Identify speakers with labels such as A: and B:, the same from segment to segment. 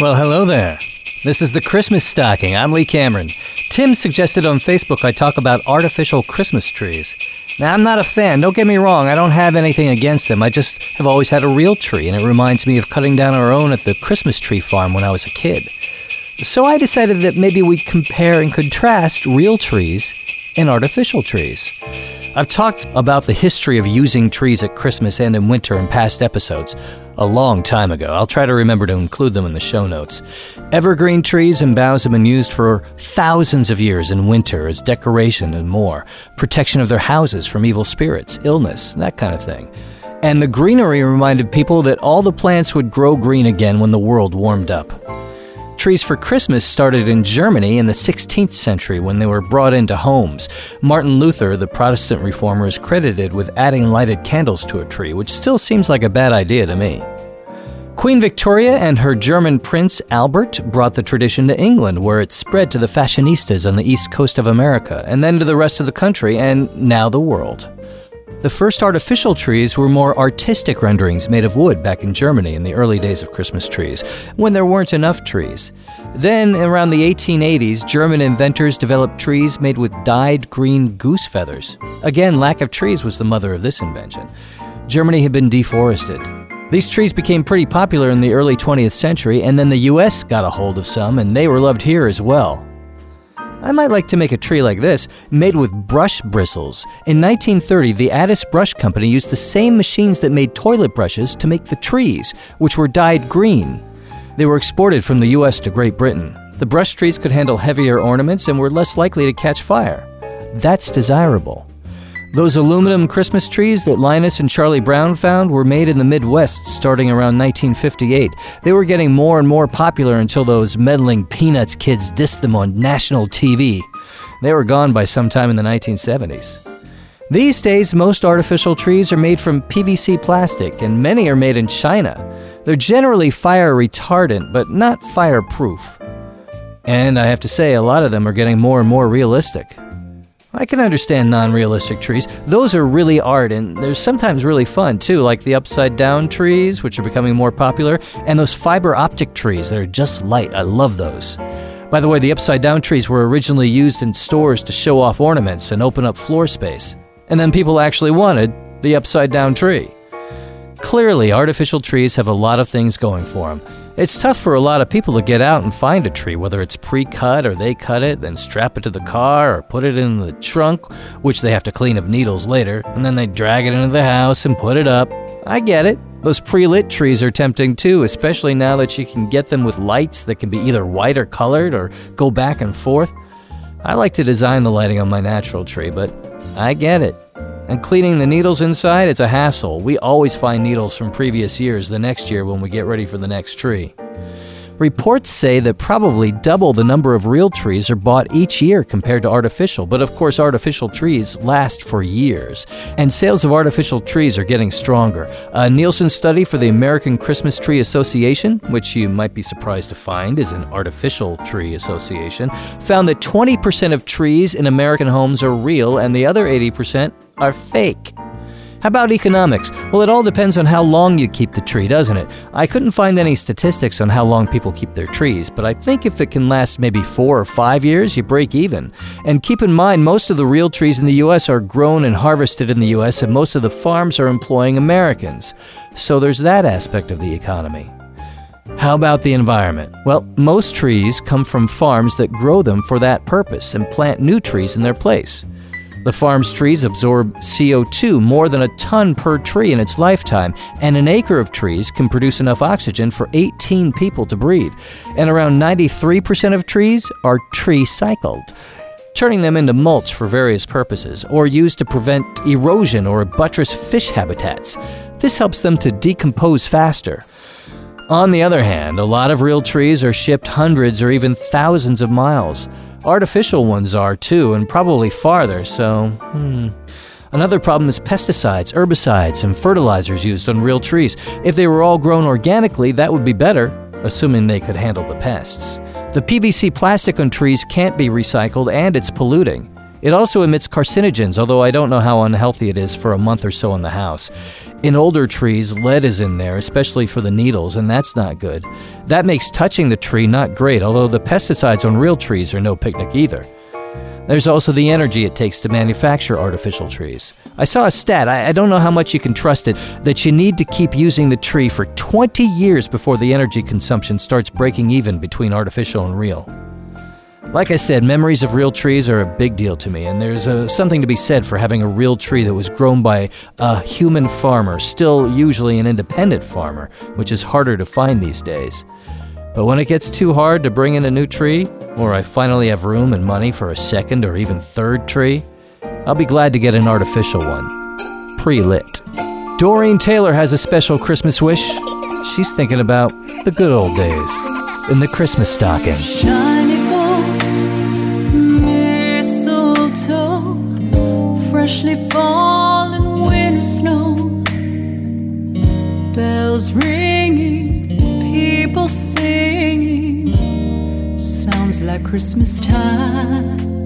A: Well, hello there. This is the Christmas Stocking. I'm Lee Cameron. Tim suggested on Facebook I talk about artificial Christmas trees. Now, I'm not a fan, don't get me wrong, I don't have anything against them. I just have always had a real tree, and it reminds me of cutting down our own at the Christmas tree farm when I was a kid. So I decided that maybe we compare and contrast real trees and artificial trees. I've talked about the history of using trees at Christmas and in winter in past episodes a long time ago. I'll try to remember to include them in the show notes. Evergreen trees and boughs have been used for thousands of years in winter as decoration and more, protection of their houses from evil spirits, illness, that kind of thing. And the greenery reminded people that all the plants would grow green again when the world warmed up. Trees for Christmas started in Germany in the 16th century when they were brought into homes. Martin Luther, the Protestant reformer, is credited with adding lighted candles to a tree, which still seems like a bad idea to me. Queen Victoria and her German Prince Albert brought the tradition to England, where it spread to the fashionistas on the east coast of America, and then to the rest of the country, and now the world. The first artificial trees were more artistic renderings made of wood back in Germany in the early days of Christmas trees, when there weren't enough trees. Then, around the 1880s, German inventors developed trees made with dyed green goose feathers. Again, lack of trees was the mother of this invention. Germany had been deforested. These trees became pretty popular in the early 20th century, and then the US got a hold of some, and they were loved here as well. I might like to make a tree like this, made with brush bristles. In 1930, the Addis Brush Company used the same machines that made toilet brushes to make the trees, which were dyed green. They were exported from the US to Great Britain. The brush trees could handle heavier ornaments and were less likely to catch fire. That's desirable. Those aluminum Christmas trees that Linus and Charlie Brown found were made in the Midwest starting around 1958. They were getting more and more popular until those meddling Peanuts kids dissed them on national TV. They were gone by sometime in the 1970s. These days, most artificial trees are made from PVC plastic, and many are made in China. They're generally fire retardant, but not fireproof. And I have to say, a lot of them are getting more and more realistic. I can understand non realistic trees. Those are really art, and they're sometimes really fun too, like the upside down trees, which are becoming more popular, and those fiber optic trees that are just light. I love those. By the way, the upside down trees were originally used in stores to show off ornaments and open up floor space. And then people actually wanted the upside down tree. Clearly, artificial trees have a lot of things going for them. It's tough for a lot of people to get out and find a tree, whether it's pre cut or they cut it, then strap it to the car or put it in the trunk, which they have to clean of needles later, and then they drag it into the house and put it up. I get it. Those pre lit trees are tempting too, especially now that you can get them with lights that can be either white or colored or go back and forth. I like to design the lighting on my natural tree, but I get it. And cleaning the needles inside is a hassle. We always find needles from previous years the next year when we get ready for the next tree. Reports say that probably double the number of real trees are bought each year compared to artificial, but of course, artificial trees last for years, and sales of artificial trees are getting stronger. A Nielsen study for the American Christmas Tree Association, which you might be surprised to find is an artificial tree association, found that 20% of trees in American homes are real and the other 80% are fake. How about economics? Well, it all depends on how long you keep the tree, doesn't it? I couldn't find any statistics on how long people keep their trees, but I think if it can last maybe four or five years, you break even. And keep in mind, most of the real trees in the U.S. are grown and harvested in the U.S., and most of the farms are employing Americans. So there's that aspect of the economy. How about the environment? Well, most trees come from farms that grow them for that purpose and plant new trees in their place. The farm's trees absorb CO2 more than a ton per tree in its lifetime, and an acre of trees can produce enough oxygen for 18 people to breathe. And around 93% of trees are tree cycled, turning them into mulch for various purposes, or used to prevent erosion or buttress fish habitats. This helps them to decompose faster. On the other hand, a lot of real trees are shipped hundreds or even thousands of miles. Artificial ones are too, and probably farther, so, hmm. Another problem is pesticides, herbicides, and fertilizers used on real trees. If they were all grown organically, that would be better, assuming they could handle the pests. The PVC plastic on trees can't be recycled and it's polluting. It also emits carcinogens, although I don't know how unhealthy it is for a month or so in the house. In older trees, lead is in there, especially for the needles, and that's not good. That makes touching the tree not great, although the pesticides on real trees are no picnic either. There's also the energy it takes to manufacture artificial trees. I saw a stat, I, I, don't know how much you can trust it, that you need to keep using the tree for 20 years before the energy consumption starts breaking even between artificial and real. Like I said, memories of real trees are a big deal to me, and there's uh, something to be said for having a real tree that was grown by a human farmer, still usually an independent farmer, which is harder to find these days. But when it gets too hard to bring in a new tree, or I finally have room and money for a second or even third tree, I'll be glad to get an artificial one, pre lit. Doreen Taylor has a special Christmas wish. She's thinking about the good old days in the Christmas stocking.
B: Bells ringing, people singing, sounds like Christmas time.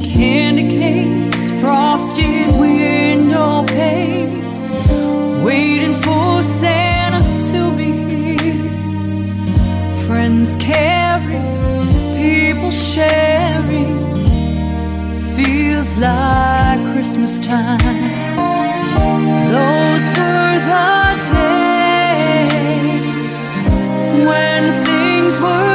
B: Candy canes, frosted window panes, waiting for Santa to be here. Friends caring, people sharing feels like Christmas time. Those were the days when things were.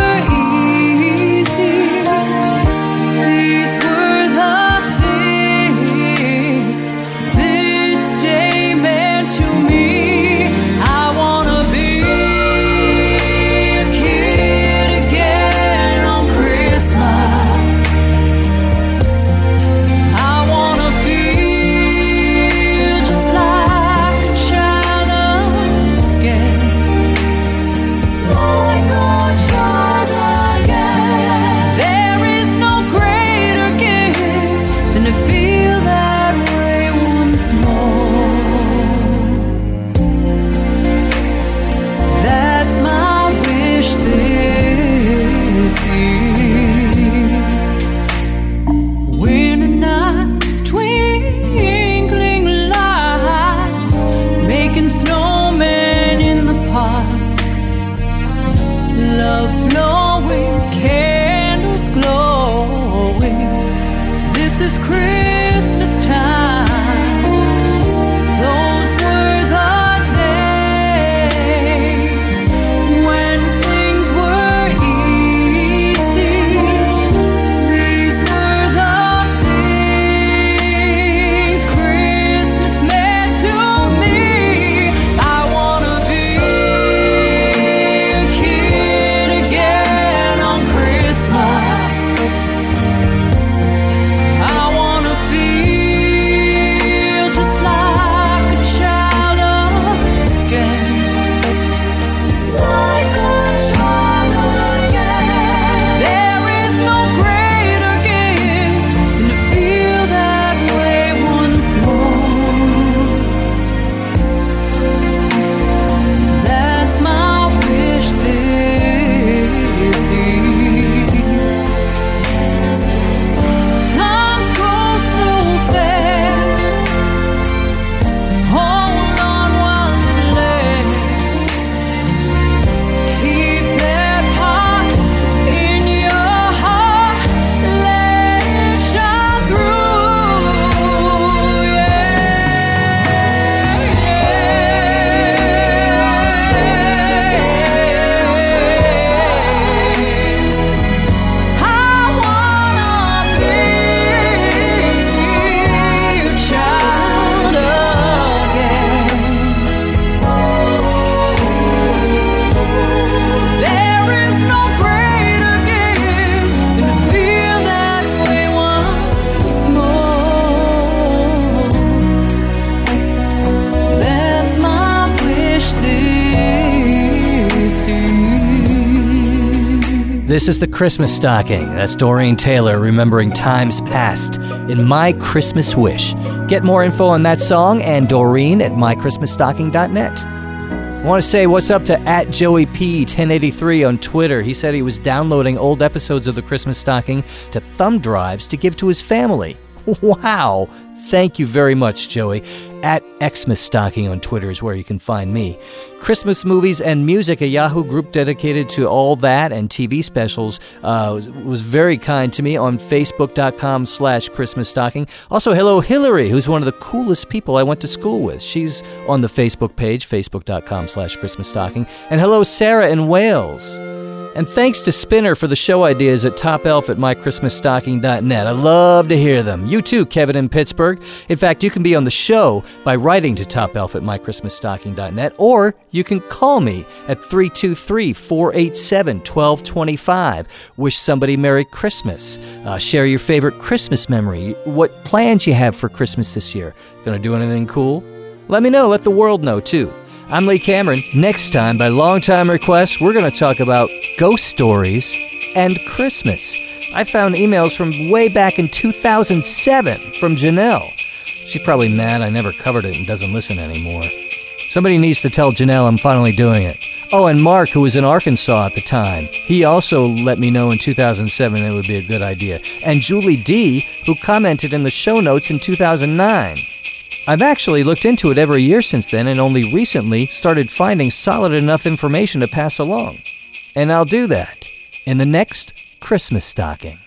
A: This is the Christmas stocking. That's Doreen Taylor remembering times past in My Christmas Wish. Get more info on that song and Doreen at mychristmasstocking.net. I want to say what's up to at Joey P1083 on Twitter. He said he was downloading old episodes of the Christmas Stocking to thumb drives to give to his family. Wow! Thank you very much, Joey. At Xmas Stocking on Twitter is where you can find me. Christmas movies and music, a Yahoo group dedicated to all that and TV specials, uh, was, was very kind to me on Facebook.com slash Christmas Stocking. Also, hello Hillary, who's one of the coolest people I went to school with. She's on the Facebook page, Facebook.com slash Christmas Stocking. And hello Sarah in Wales. And thanks to Spinner for the show ideas at topelf at mychristmasstocking.net. I love to hear them. You too, Kevin in Pittsburgh. In fact, you can be on the show by writing to topelf at mychristmasstocking.net, or you can call me at 323 487 1225. Wish somebody Merry Christmas. Uh, share your favorite Christmas memory. What plans you have for Christmas this year. Gonna do anything cool? Let me know. Let the world know too. I'm Lee Cameron. Next time, by long time request, we're going to talk about ghost stories and Christmas. I found emails from way back in 2007 from Janelle. She's probably mad I never covered it and doesn't listen anymore. Somebody needs to tell Janelle I'm finally doing it. Oh, and Mark, who was in Arkansas at the time, he also let me know in 2007 it would be a good idea. And Julie D., who commented in the show notes in 2009. I've actually looked into it every year since then and only recently started finding solid enough information to pass along. And I'll do that in the next Christmas stocking.